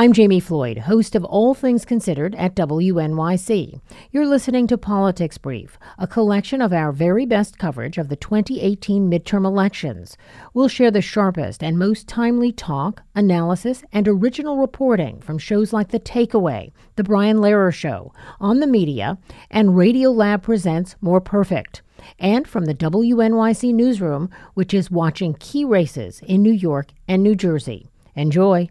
I'm Jami Floyd, host of All Things Considered at WNYC. You're listening to Politics Brief, a collection of our very best coverage of the 2018 midterm elections. We'll share the sharpest and most timely talk, analysis, and original reporting from shows like The Takeaway, The Brian Lehrer Show, On the Media, and Radio Lab Presents More Perfect and from the WNYC Newsroom, which is watching key races in New York and New Jersey. Enjoy.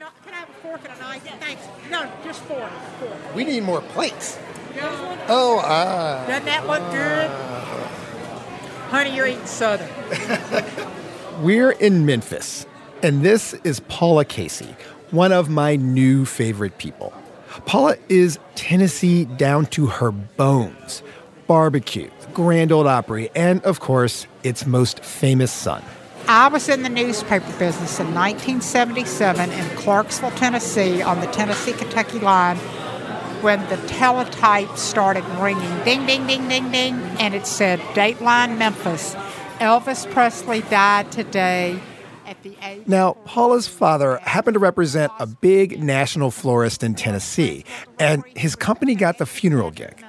No, can I have a fork and a knife? Thanks. Just fork. fork. We need more plates. Oh, ah. Doesn't that look good? Honey, you're eating Southern. We're in Memphis, and this is Paula Casey, one of my new favorite people. Paula is Tennessee down to her bones. Barbecue, Grand Ole Opry, and of course, its most famous son. I was in the newspaper business in 1977 in Clarksville, Tennessee, on the Tennessee Kentucky line when the teletype started ringing ding, ding, ding, ding, ding, and it said Dateline Memphis. Elvis Presley died today at the age. Now, Paula's father happened to represent a big national florist in Tennessee, and his company got the funeral gig.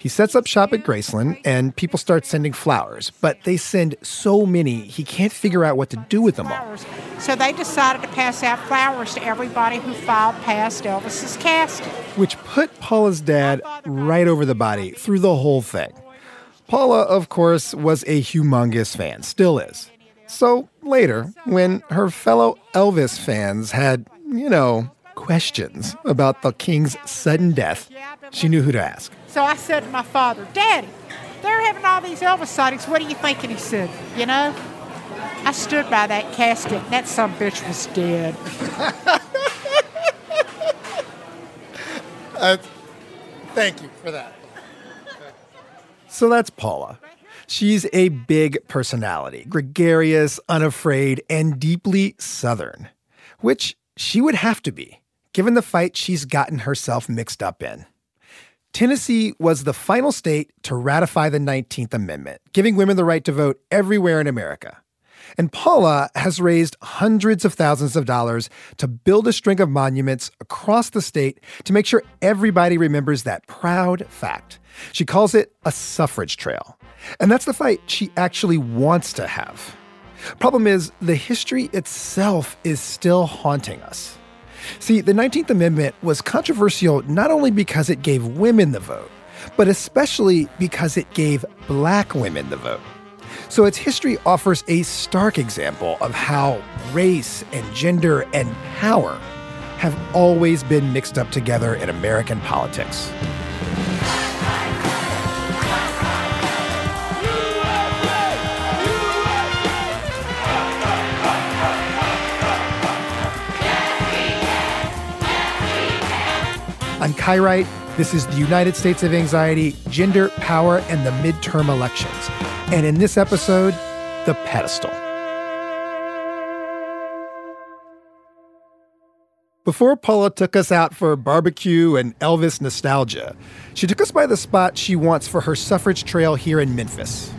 He sets up shop at Graceland, and people start sending flowers, but they send so many, he can't figure out what to do with them all. So they decided to pass out flowers to everybody who filed past Elvis's casket. which put Paula's dad right over the body through the whole thing. Paula, of course, was a humongous fan, still is. So later, when her fellow Elvis fans had, you know, questions about the king's sudden death, she knew who to ask. So I said to my father, Daddy, they're having all these Elvis sightings. What do you think? And he said, You know, I stood by that casket and that some bitch was dead. Uh, thank you for that. So that's Paula. She's a big personality, gregarious, unafraid, and deeply Southern, which she would have to be, given the fight she's gotten herself mixed up in. Tennessee was the final state to ratify the 19th Amendment, giving women the right to vote everywhere in America. And Paula has raised hundreds of thousands of dollars to build a string of monuments across the state to make sure everybody remembers that proud fact. She calls it a suffrage trail. And that's the fight she actually wants to have. Problem is, the history itself is still haunting us. See, the 19th Amendment was controversial not only because it gave women the vote, but especially because it gave black women the vote. So its history offers a stark example of how race and gender and power have always been mixed up together in American politics. I'm Kai Wright. This is the United States of Anxiety, Gender, Power, and the Midterm Elections. And in this episode, the pedestal. Before Paula took us out for barbecue and Elvis nostalgia, she took us by the spot she wants for her suffrage trail here in Memphis.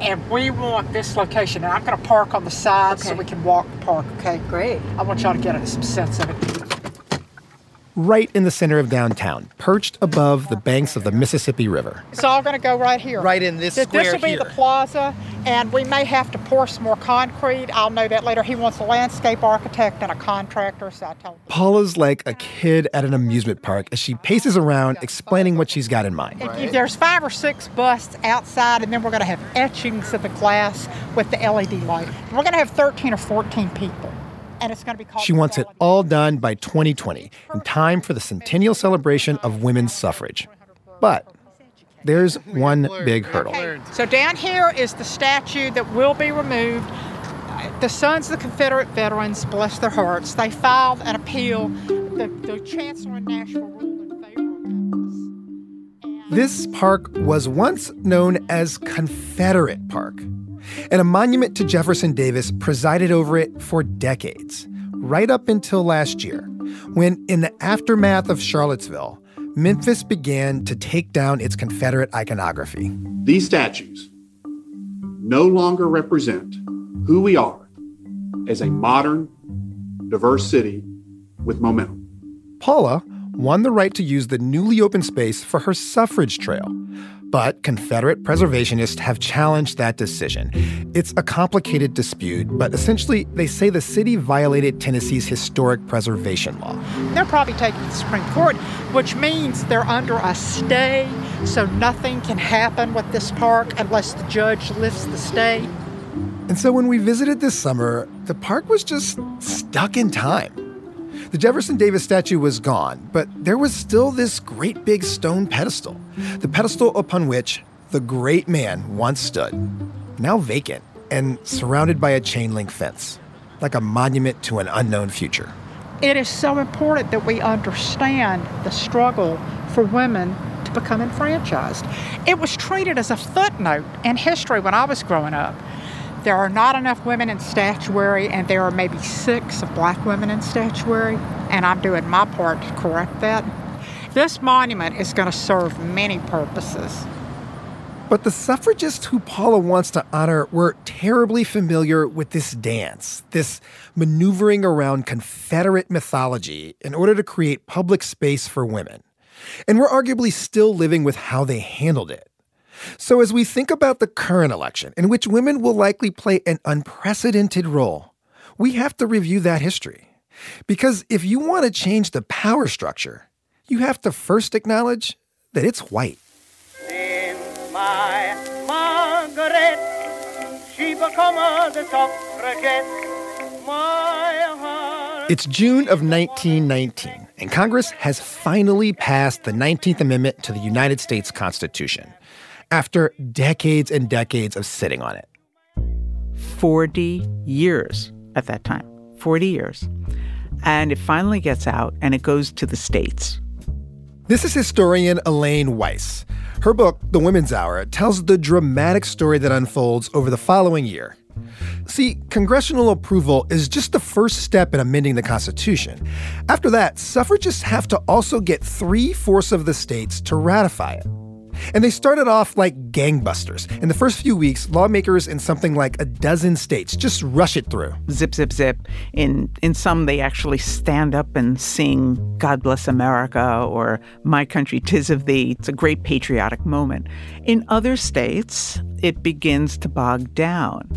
And we want this location. And I'm going to park on the side so we can walk the park, okay? Great. I want y'all to get some sense of it. Right in the center of downtown, perched above the banks of the Mississippi River. It's all going to go right here. Right in this Th- square This will be here. the plaza, and we may have to pour some more concrete. I'll know that later. He wants a landscape architect and a contractor, so I tell him. Paula's like a kid at an amusement park as she paces around explaining what she's got in mind. If- if there's five or six busts outside, and then we're going to have etchings of the glass with the LED light. We're going to have 13 or 14 people, and it's going to be called. She wants it all done by 2020, in time for the centennial celebration of women's suffrage. But there's one big hurdle. Okay, so down here is the statue that will be removed. The Sons of the Confederate Veterans, bless their hearts, they filed an appeal. The, the Chancellor in Nashville ruled in favor of Memphis. This park was once known as Confederate Park, and a monument to Jefferson Davis presided over it for decades, right up until last year, when, in the aftermath of Charlottesville, Memphis began to take down its Confederate iconography. These statues no longer represent who we are as a modern, diverse city with momentum. Paula won the right to use the newly opened space for her suffrage trail. But Confederate preservationists have challenged that decision. It's a complicated dispute, but essentially, they say the city violated Tennessee's historic preservation law. They're probably taking the Supreme Court, which means they're under a stay, so nothing can happen with this park unless the judge lifts the stay. And so when we visited this summer, the park was just stuck in time. The Jefferson Davis statue was gone, but there was still this great big stone pedestal, the pedestal upon which the great man once stood, now vacant and surrounded by a chain link fence, like a monument to an unknown future. It is so important that we understand the struggle for women to become enfranchised. It was treated as a footnote in history when I was growing up. There are not enough women in statuary, and there are maybe six of black women in statuary, and I'm doing my part to correct that. This monument is going to serve many purposes. But the suffragists who Paula wants to honor were terribly familiar with this dance, this maneuvering around Confederate mythology in order to create public space for women. And we're arguably still living with how they handled it. So, as we think about the current election, in which women will likely play an unprecedented role, we have to review that history. Because if you want to change the power structure, you have to first acknowledge that it's white. my Margaret, she become the suffragette, it's June of 1919, and Congress has finally passed the 19th Amendment to the United States Constitution after decades and decades of sitting on it. 40 years at that time. 40 years. And it finally gets out and it goes to the states. This is historian Elaine Weiss. Her book, The Women's Hour, tells the dramatic story that unfolds over the following year. See, congressional approval is just the first step in amending the Constitution. After that, suffragists have to also get three fourths of the states to ratify it. And they started off like gangbusters. In the first few weeks, lawmakers in something like a dozen states just rush it through. Zip, zip, zip. In, in some, they actually stand up and sing God Bless America or My Country Tis of Thee. It's a great patriotic moment. In other states, it begins to bog down.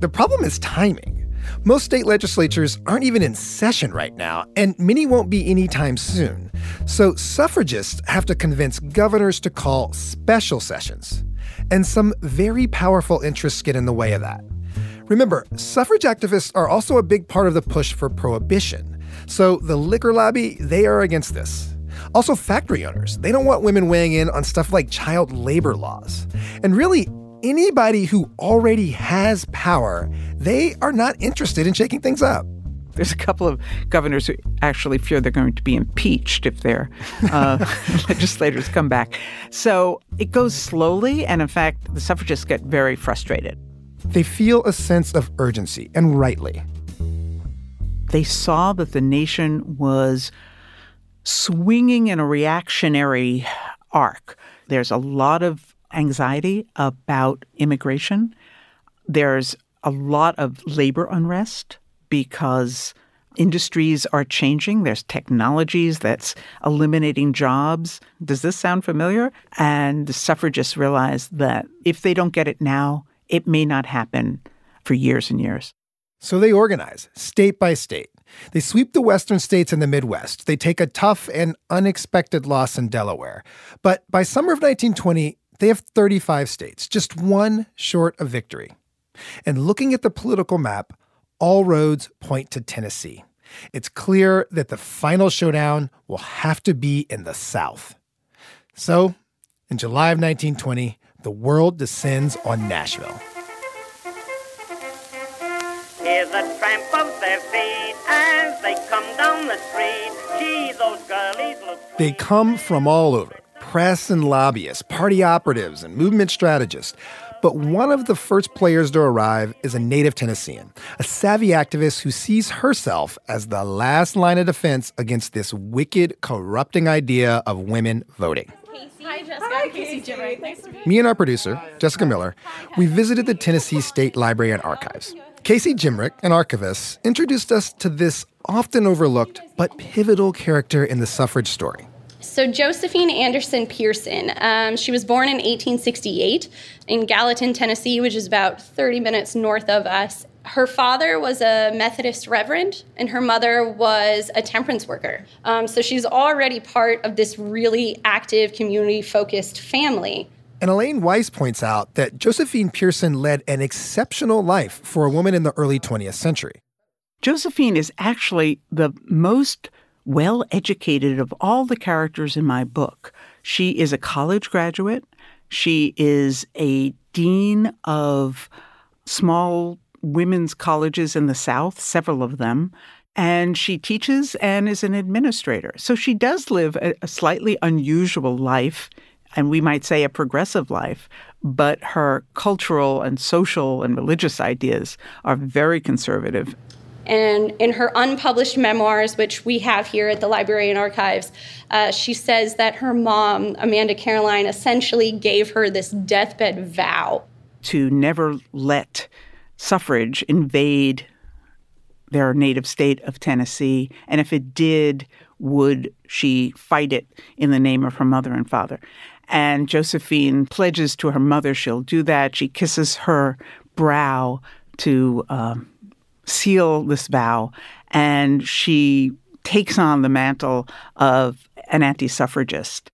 The problem is timing. Most state legislatures aren't even in session right now, and many won't be anytime soon. So suffragists have to convince governors to call special sessions. And some very powerful interests get in the way of that. Remember, suffrage activists are also a big part of the push for prohibition. So the liquor lobby, they are against this. Also, factory owners, they don't want women weighing in on stuff like child labor laws. And really, anybody who already has power, they are not interested in shaking things up. There's a couple of governors who actually fear they're going to be impeached if their uh, legislators come back. So it goes slowly, and in fact, the suffragists get very frustrated. They feel a sense of urgency, and rightly. They saw that the nation was swinging in a reactionary arc. There's a lot of anxiety about immigration. There's a lot of labor unrest because industries are changing. There's technologies that's eliminating jobs. Does this sound familiar? And the suffragists realize that if they don't get it now, it may not happen for years and years. So they organize state by state. They sweep the western states and the Midwest. They take a tough and unexpected loss in Delaware. But by summer of 1920, they have 35 states, just one short of victory. And looking at the political map, all roads point to Tennessee. It's clear that the final showdown will have to be in the South. So, in July of 1920, the world descends on Nashville. Hear the tramp of their feet as they come down the street. Gee, those girlies look. They come from all over press and lobbyists, party operatives, and movement strategists. But one of the first players to arrive is a native Tennessean, a savvy activist who sees herself as the last line of defense against this wicked, corrupting idea of women voting. Casey. Hi, Jessica. Hi, Casey. Casey. Nice to meet you. Me and our producer, Jessica Miller, we visited the Tennessee State Library and Archives. Casey Jimrick, an archivist, introduced us to this often overlooked but pivotal character in the suffrage story. So, Josephine Anderson Pearson, um, she was born in 1868 in Gallatin, Tennessee, which is about 30 minutes north of us. Her father was a Methodist reverend, and her mother was a temperance worker. Um, so, she's already part of this really active, community focused family. And Elaine Weiss points out that Josephine Pearson led an exceptional life for a woman in the early 20th century. Josephine is actually the most well educated of all the characters in my book. She is a college graduate. She is a dean of small women's colleges in the South, several of them. And she teaches and is an administrator. So she does live a, a slightly unusual life, and we might say a progressive life, but her cultural and social and religious ideas are very conservative. And in her unpublished memoirs, which we have here at the Library and Archives, uh, she says that her mom, Amanda Caroline, essentially gave her this deathbed vow to never let suffrage invade their native state of Tennessee. And if it did, would she fight it in the name of her mother and father? And Josephine pledges to her mother she'll do that. She kisses her brow to. Um, seal this vow, and she takes on the mantle of an anti suffragist.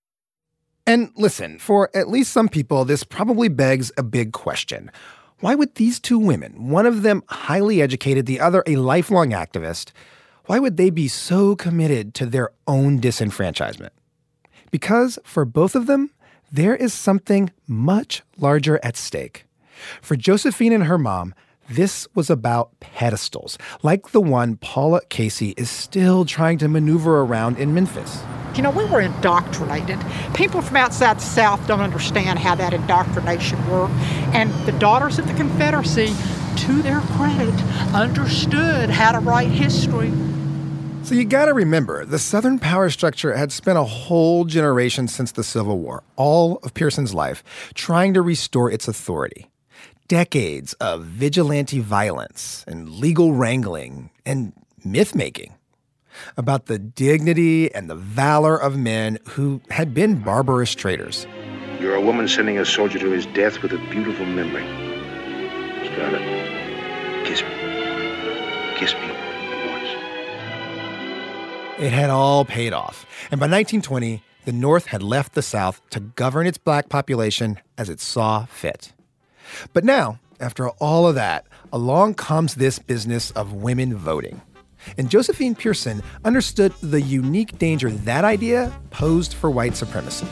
And listen, for at least some people, this probably begs a big question. Why would these two women, one of them highly educated, the other a lifelong activist, why would they be so committed to their own disenfranchisement? Because for both of them, there is something much larger at stake. For Josephine and her mom, this was about pedestals, like the one Paula Casey is still trying to maneuver around in Memphis. You know, we were indoctrinated. People from outside the South don't understand how that indoctrination worked. And the Daughters of the Confederacy, to their credit, understood how to write history. So you gotta remember, the Southern power structure had spent a whole generation since the Civil War, all of Pearson's life, trying to restore its authority decades of vigilante violence and legal wrangling and myth making about the dignity and the valor of men who had been barbarous traitors. You're a woman sending a soldier to his death with a beautiful memory. Scarlett, kiss me. Kiss me once. It had all paid off. And by 1920, the North had left the South to govern its black population as it saw fit. But now, after all of that, along comes this business of women voting. And Josephine Pearson understood the unique danger that idea posed for white supremacy.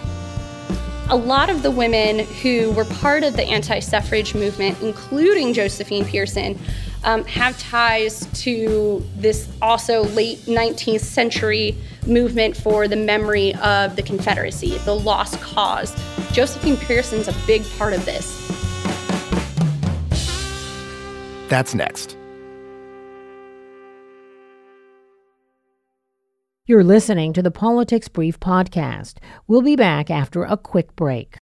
A lot of the women who were part of the anti suffrage movement, including Josephine Pearson, um, have ties to this also late 19th century movement for the memory of the Confederacy, the lost cause. Josephine Pearson's a big part of this. That's next. You're listening to the Politics Brief podcast. We'll be back after a quick break.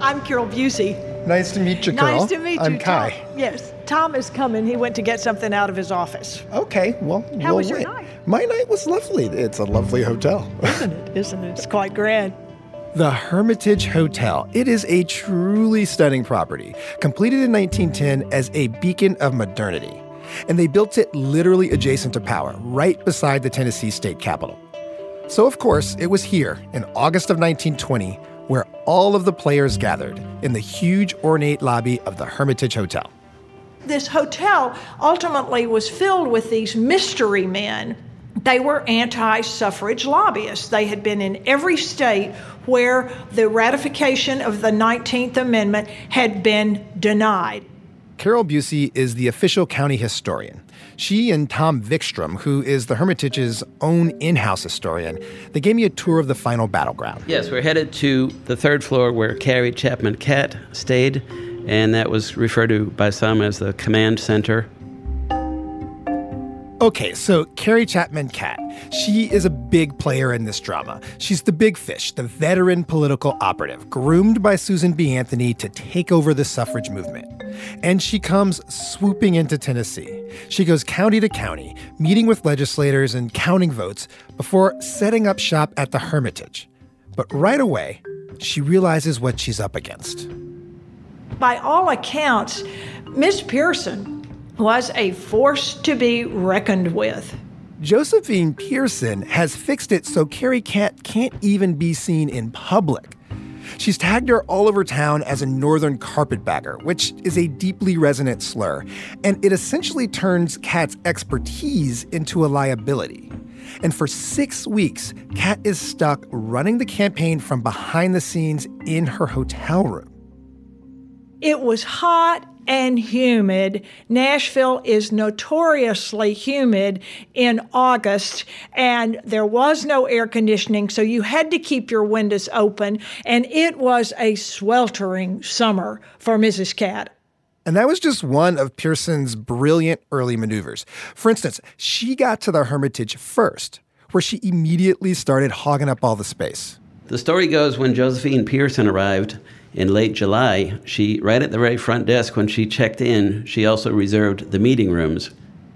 I'm Carol Bucy. Nice to meet you, Carol. Nice to meet I'm you. Kai. Tom, yes, Tom is coming. He went to get something out of his office. Okay, well, How we'll was your night? My night was lovely. It's a lovely hotel. Isn't it? Isn't it? It's quite grand. The Hermitage Hotel. It is a truly stunning property, completed in 1910 as a beacon of modernity. And they built it literally adjacent to power, right beside the Tennessee state capitol. So, of course, it was here in August of 1920 where all of the players gathered in the huge ornate lobby of the Hermitage Hotel. This hotel ultimately was filled with these mystery men. They were anti suffrage lobbyists. They had been in every state where the ratification of the 19th Amendment had been denied. Carol Bucy is the official county historian. She and Tom Vickstrom, who is the Hermitage's own in house historian, they gave me a tour of the final battleground. Yes, we're headed to the third floor where Carrie Chapman Catt stayed, and that was referred to by some as the command center. Okay, so Carrie Chapman Catt, she is a big player in this drama. She's the big fish, the veteran political operative, groomed by Susan B. Anthony to take over the suffrage movement. And she comes swooping into Tennessee. She goes county to county, meeting with legislators and counting votes before setting up shop at the Hermitage. But right away, she realizes what she's up against. By all accounts, Miss Pearson was a force to be reckoned with. Josephine Pearson has fixed it so Carrie Catt can't even be seen in public. She's tagged her all over town as a northern carpetbagger, which is a deeply resonant slur, and it essentially turns Catt's expertise into a liability. And for six weeks, Catt is stuck running the campaign from behind the scenes in her hotel room. It was hot and humid. Nashville is notoriously humid in August, and there was no air conditioning, so you had to keep your windows open, and it was a sweltering summer for Mrs. Catt. And that was just one of Pearson's brilliant early maneuvers. For instance, she got to the Hermitage first, where she immediately started hogging up all the space. The story goes when Josephine Pearson arrived, in late July, she, right at the very front desk when she checked in, she also reserved the meeting rooms.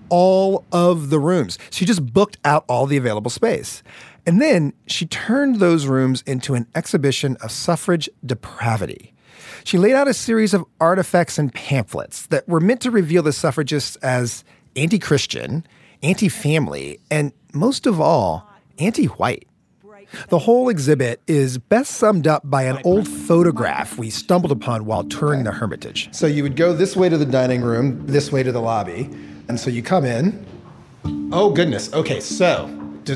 All of the rooms. She just booked out all the available space. And then she turned those rooms into an exhibition of suffrage depravity. She laid out a series of artifacts and pamphlets that were meant to reveal the suffragists as anti Christian, anti family, and most of all, anti white. The whole exhibit is best summed up by an old photograph we stumbled upon while touring the Hermitage. So you would go this way to the dining room, this way to the lobby, and so you come in. Oh, goodness. Okay, so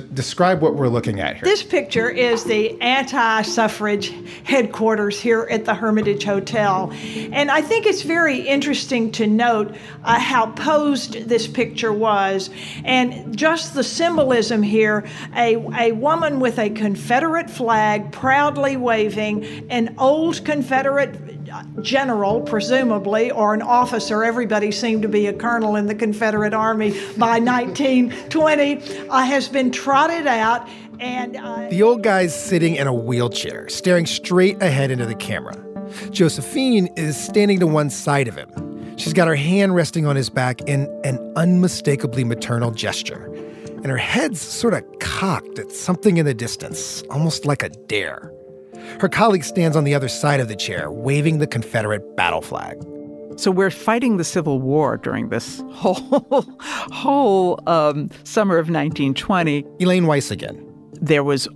describe what we're looking at here. This picture is the anti suffrage headquarters here at the Hermitage Hotel. And I think it's very interesting to note uh, how posed this picture was and just the symbolism here a, a woman with a Confederate flag proudly waving, an old Confederate general, presumably, or an officer. Everybody seemed to be a colonel in the Confederate Army by 1920, uh, has been trotted out. And uh, the old guy's sitting in a wheelchair, staring straight ahead into the camera. Josephine is standing to one side of him. She's got her hand resting on his back in an unmistakably maternal gesture. And her head's sort of cocked at something in the distance, almost like a dare. Her colleague stands on the other side of the chair, waving the Confederate battle flag. So we're fighting the Civil War during this whole whole um, summer of 1920. Elaine Weiss again. There was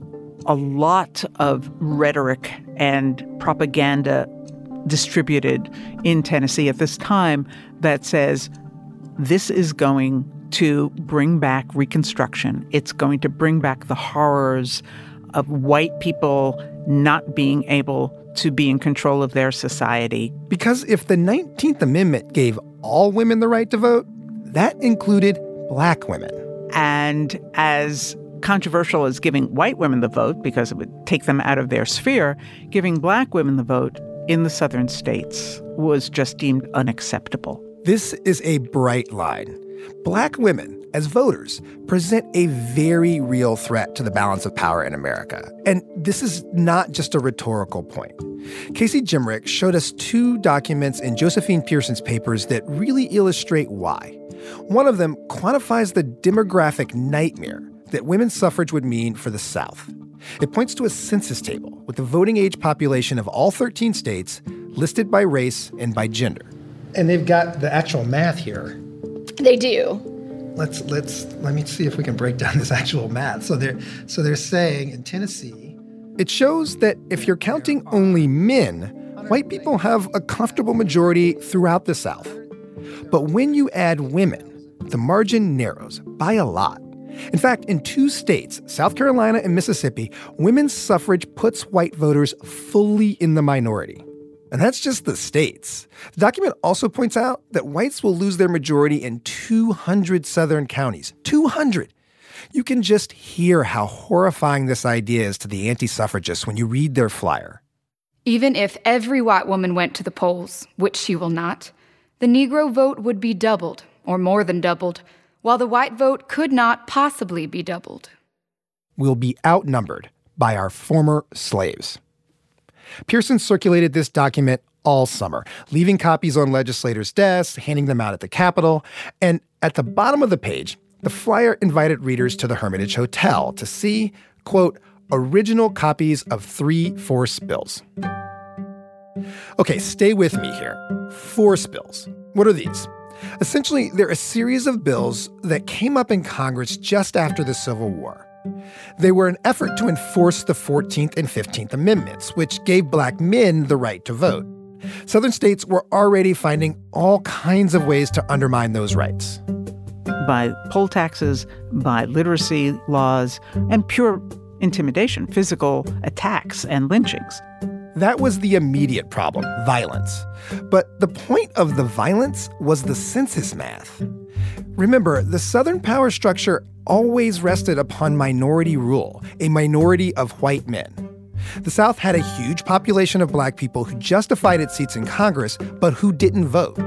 a lot of rhetoric and propaganda distributed in Tennessee at this time that says this is going to bring back Reconstruction. It's going to bring back the horrors of white people not being able to be in control of their society. Because if the 19th Amendment gave all women the right to vote, that included black women. And as controversial as giving white women the vote, because it would take them out of their sphere, giving black women the vote in the southern states was just deemed unacceptable. This is a bright line. Black women, as voters, present a very real threat to the balance of power in America. And this is not just a rhetorical point. Casey Jimrick showed us two documents in Josephine Pearson's papers that really illustrate why. One of them quantifies the demographic nightmare that women's suffrage would mean for the South. It points to a census table with the voting age population of all 13 states listed by race and by gender. And they've got the actual math here they do. Let's let's let me see if we can break down this actual math. So they're so they're saying in Tennessee, it shows that if you're counting only men, white people have a comfortable majority throughout the South. But when you add women, the margin narrows by a lot. In fact, in two states, South Carolina and Mississippi, women's suffrage puts white voters fully in the minority. And that's just the states. The document also points out that whites will lose their majority in 200 southern counties. 200! You can just hear how horrifying this idea is to the anti suffragists when you read their flyer. Even if every white woman went to the polls, which she will not, the Negro vote would be doubled, or more than doubled, while the white vote could not possibly be doubled. We'll be outnumbered by our former slaves. Pearson circulated this document all summer, leaving copies on legislators' desks, handing them out at the Capitol, and at the bottom of the page, the flyer invited readers to the Hermitage Hotel to see, quote, original copies of three force bills. Okay, stay with me here. Force bills. What are these? Essentially, they're a series of bills that came up in Congress just after the Civil War. They were an effort to enforce the 14th and 15th Amendments, which gave black men the right to vote. Southern states were already finding all kinds of ways to undermine those rights. By poll taxes, by literacy laws, and pure intimidation, physical attacks, and lynchings. That was the immediate problem violence. But the point of the violence was the census math. Remember, the Southern power structure always rested upon minority rule, a minority of white men. The South had a huge population of black people who justified its seats in Congress, but who didn't vote.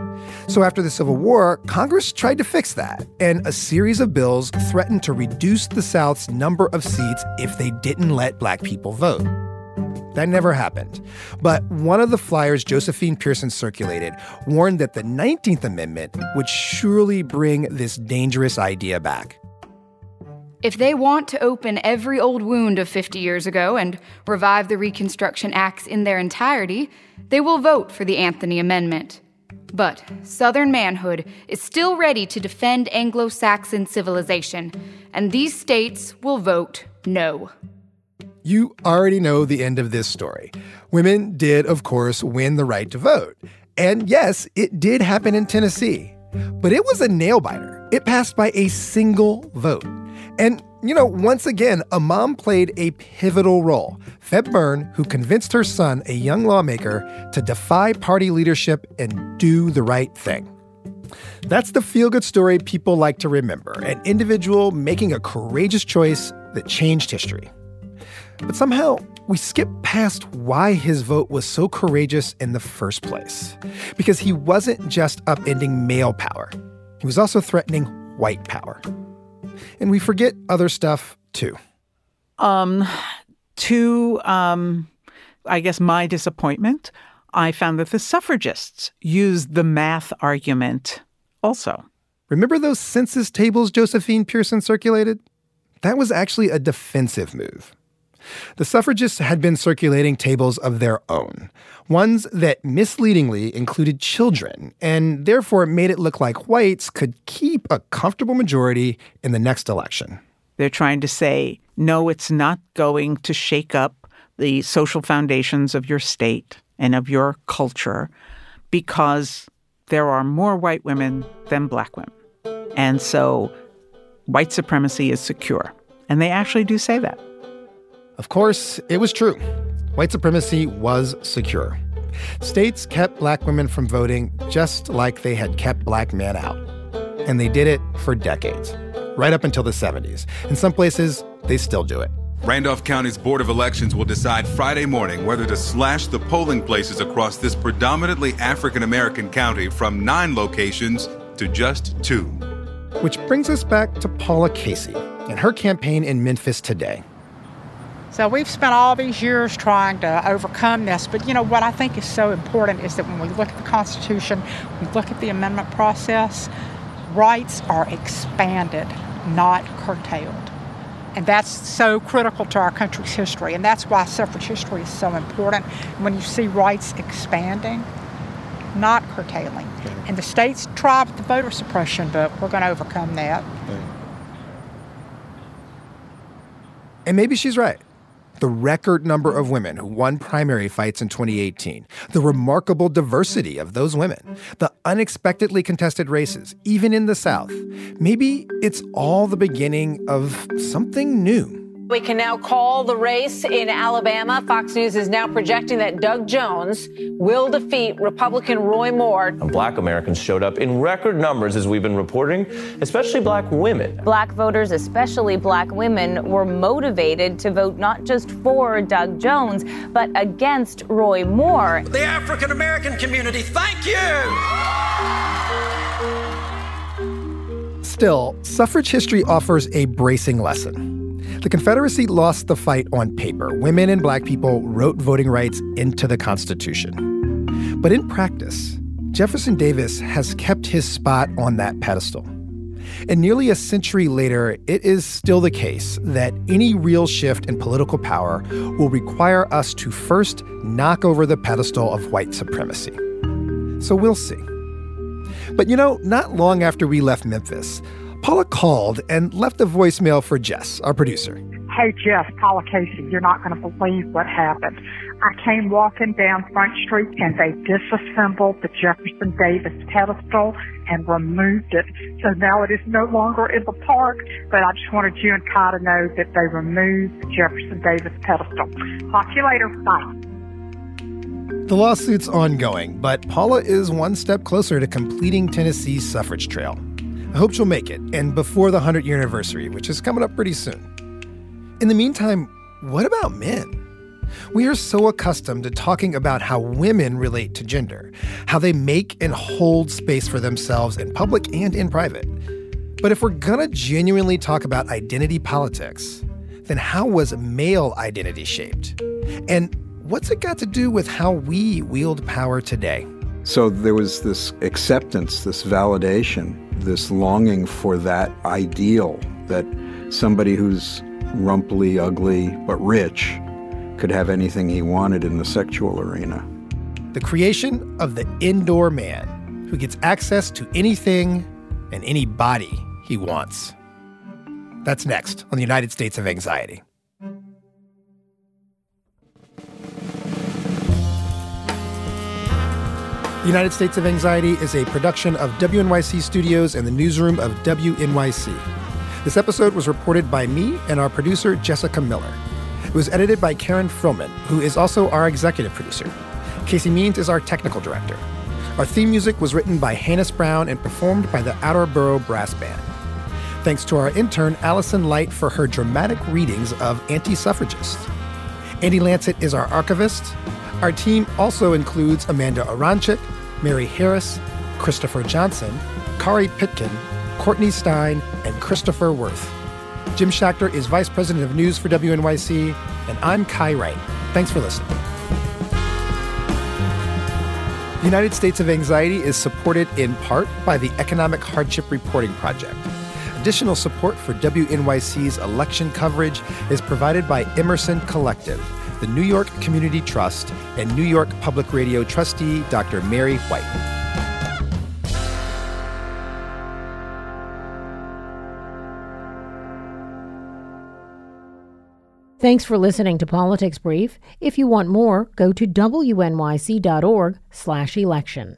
So after the Civil War, Congress tried to fix that, and a series of bills threatened to reduce the South's number of seats if they didn't let black people vote. That never happened. But one of the flyers Josephine Pearson circulated warned that the 19th Amendment would surely bring this dangerous idea back. If they want to open every old wound of 50 years ago and revive the Reconstruction Acts in their entirety, they will vote for the Anthony Amendment. But Southern manhood is still ready to defend Anglo Saxon civilization, and these states will vote no. You already know the end of this story. Women did, of course, win the right to vote. And yes, it did happen in Tennessee. But it was a nail biter. It passed by a single vote. And, you know, once again, a mom played a pivotal role. Febb Burn, who convinced her son, a young lawmaker, to defy party leadership and do the right thing. That's the feel good story people like to remember an individual making a courageous choice that changed history. But somehow, we skip past why his vote was so courageous in the first place. Because he wasn't just upending male power, he was also threatening white power and we forget other stuff too. Um, to um, I guess my disappointment, I found that the suffragists used the math argument also. Remember those census tables Josephine Pearson circulated? That was actually a defensive move. The suffragists had been circulating tables of their own, ones that misleadingly included children, and therefore made it look like whites could keep a comfortable majority in the next election. They're trying to say, no, it's not going to shake up the social foundations of your state and of your culture because there are more white women than black women. And so white supremacy is secure. And they actually do say that. Of course, it was true. White supremacy was secure. States kept black women from voting just like they had kept black men out. And they did it for decades, right up until the 70s. In some places, they still do it. Randolph County's Board of Elections will decide Friday morning whether to slash the polling places across this predominantly African American county from nine locations to just two. Which brings us back to Paula Casey and her campaign in Memphis today. So we've spent all these years trying to overcome this. But you know what I think is so important is that when we look at the Constitution, we look at the amendment process, rights are expanded, not curtailed. And that's so critical to our country's history. And that's why suffrage history is so important. When you see rights expanding, not curtailing. Okay. And the states try with the voter suppression, but we're going to overcome that. Okay. And maybe she's right the record number of women who won primary fights in 2018, the remarkable diversity of those women, the unexpectedly contested races, even in the South. Maybe it's all the beginning of something new. We can now call the race in Alabama. Fox News is now projecting that Doug Jones will defeat Republican Roy Moore. And Black Americans showed up in record numbers, as we've been reporting, especially black women. Black voters, especially black women, were motivated to vote not just for Doug Jones, but against Roy Moore. The African American community, thank you! Still, suffrage history offers a bracing lesson. The Confederacy lost the fight on paper. Women and black people wrote voting rights into the Constitution. But in practice, Jefferson Davis has kept his spot on that pedestal. And nearly a century later, it is still the case that any real shift in political power will require us to first knock over the pedestal of white supremacy. So we'll see. But you know, not long after we left Memphis, Paula called and left a voicemail for Jess, our producer. Hey, Jess, Paula Casey, you're not going to believe what happened. I came walking down Front Street and they disassembled the Jefferson Davis pedestal and removed it. So now it is no longer in the park, but I just wanted you and Kai to know that they removed the Jefferson Davis pedestal. Talk to you later. Bye. The lawsuit's ongoing, but Paula is one step closer to completing Tennessee's suffrage trail. I hope she'll make it, and before the 100 year anniversary, which is coming up pretty soon. In the meantime, what about men? We are so accustomed to talking about how women relate to gender, how they make and hold space for themselves in public and in private. But if we're gonna genuinely talk about identity politics, then how was male identity shaped? And what's it got to do with how we wield power today? So there was this acceptance, this validation, this longing for that ideal that somebody who's rumply, ugly, but rich could have anything he wanted in the sexual arena. The creation of the indoor man who gets access to anything and any body he wants. That's next on the United States of Anxiety. United States of Anxiety is a production of WNYC Studios and the newsroom of WNYC. This episode was reported by me and our producer, Jessica Miller. It was edited by Karen Frillmann, who is also our executive producer. Casey Means is our technical director. Our theme music was written by Hannis Brown and performed by the Attleboro Brass Band. Thanks to our intern, Allison Light, for her dramatic readings of anti suffragists. Andy Lanset is our archivist. Our team also includes Amanda Aronczyk, Mary Harris, Christopher Johnson, Kaari Pitkin, Courtney Stein, and Christopher Worth. Jim Schachter is Vice President of News for WNYC, and I'm Kai Wright. Thanks for listening. The United States of Anxiety is supported in part by the Economic Hardship Reporting Project. Additional support for WNYC's election coverage is provided by Emerson Collective, the New York Community Trust, and New York Public Radio trustee Dr. Mary White. Thanks for listening to Politics Brief. If you want more, go to wnyc.org/election.